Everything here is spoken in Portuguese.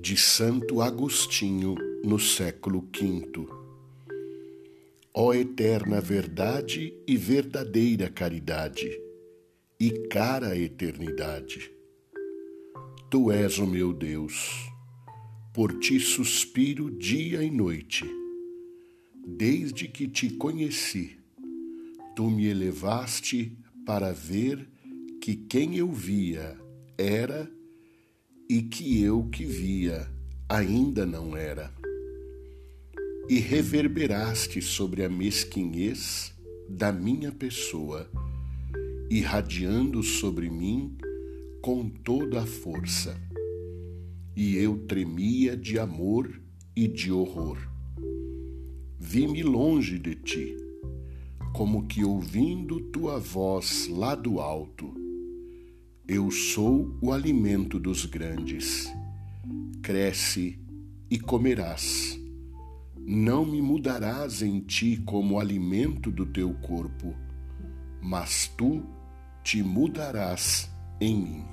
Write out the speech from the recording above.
de Santo Agostinho no século V. Ó eterna verdade e verdadeira caridade, e cara eternidade, Tu és o meu Deus, por ti suspiro dia e noite. Desde que te conheci, tu me elevaste para ver que quem eu via era e que eu que via ainda não era. E reverberaste sobre a mesquinhez da minha pessoa, irradiando sobre mim com toda a força. E eu tremia de amor e de horror. Vi-me longe de ti, como que ouvindo tua voz lá do alto eu sou o alimento dos grandes. Cresce e comerás. Não me mudarás em ti como alimento do teu corpo, mas tu te mudarás em mim.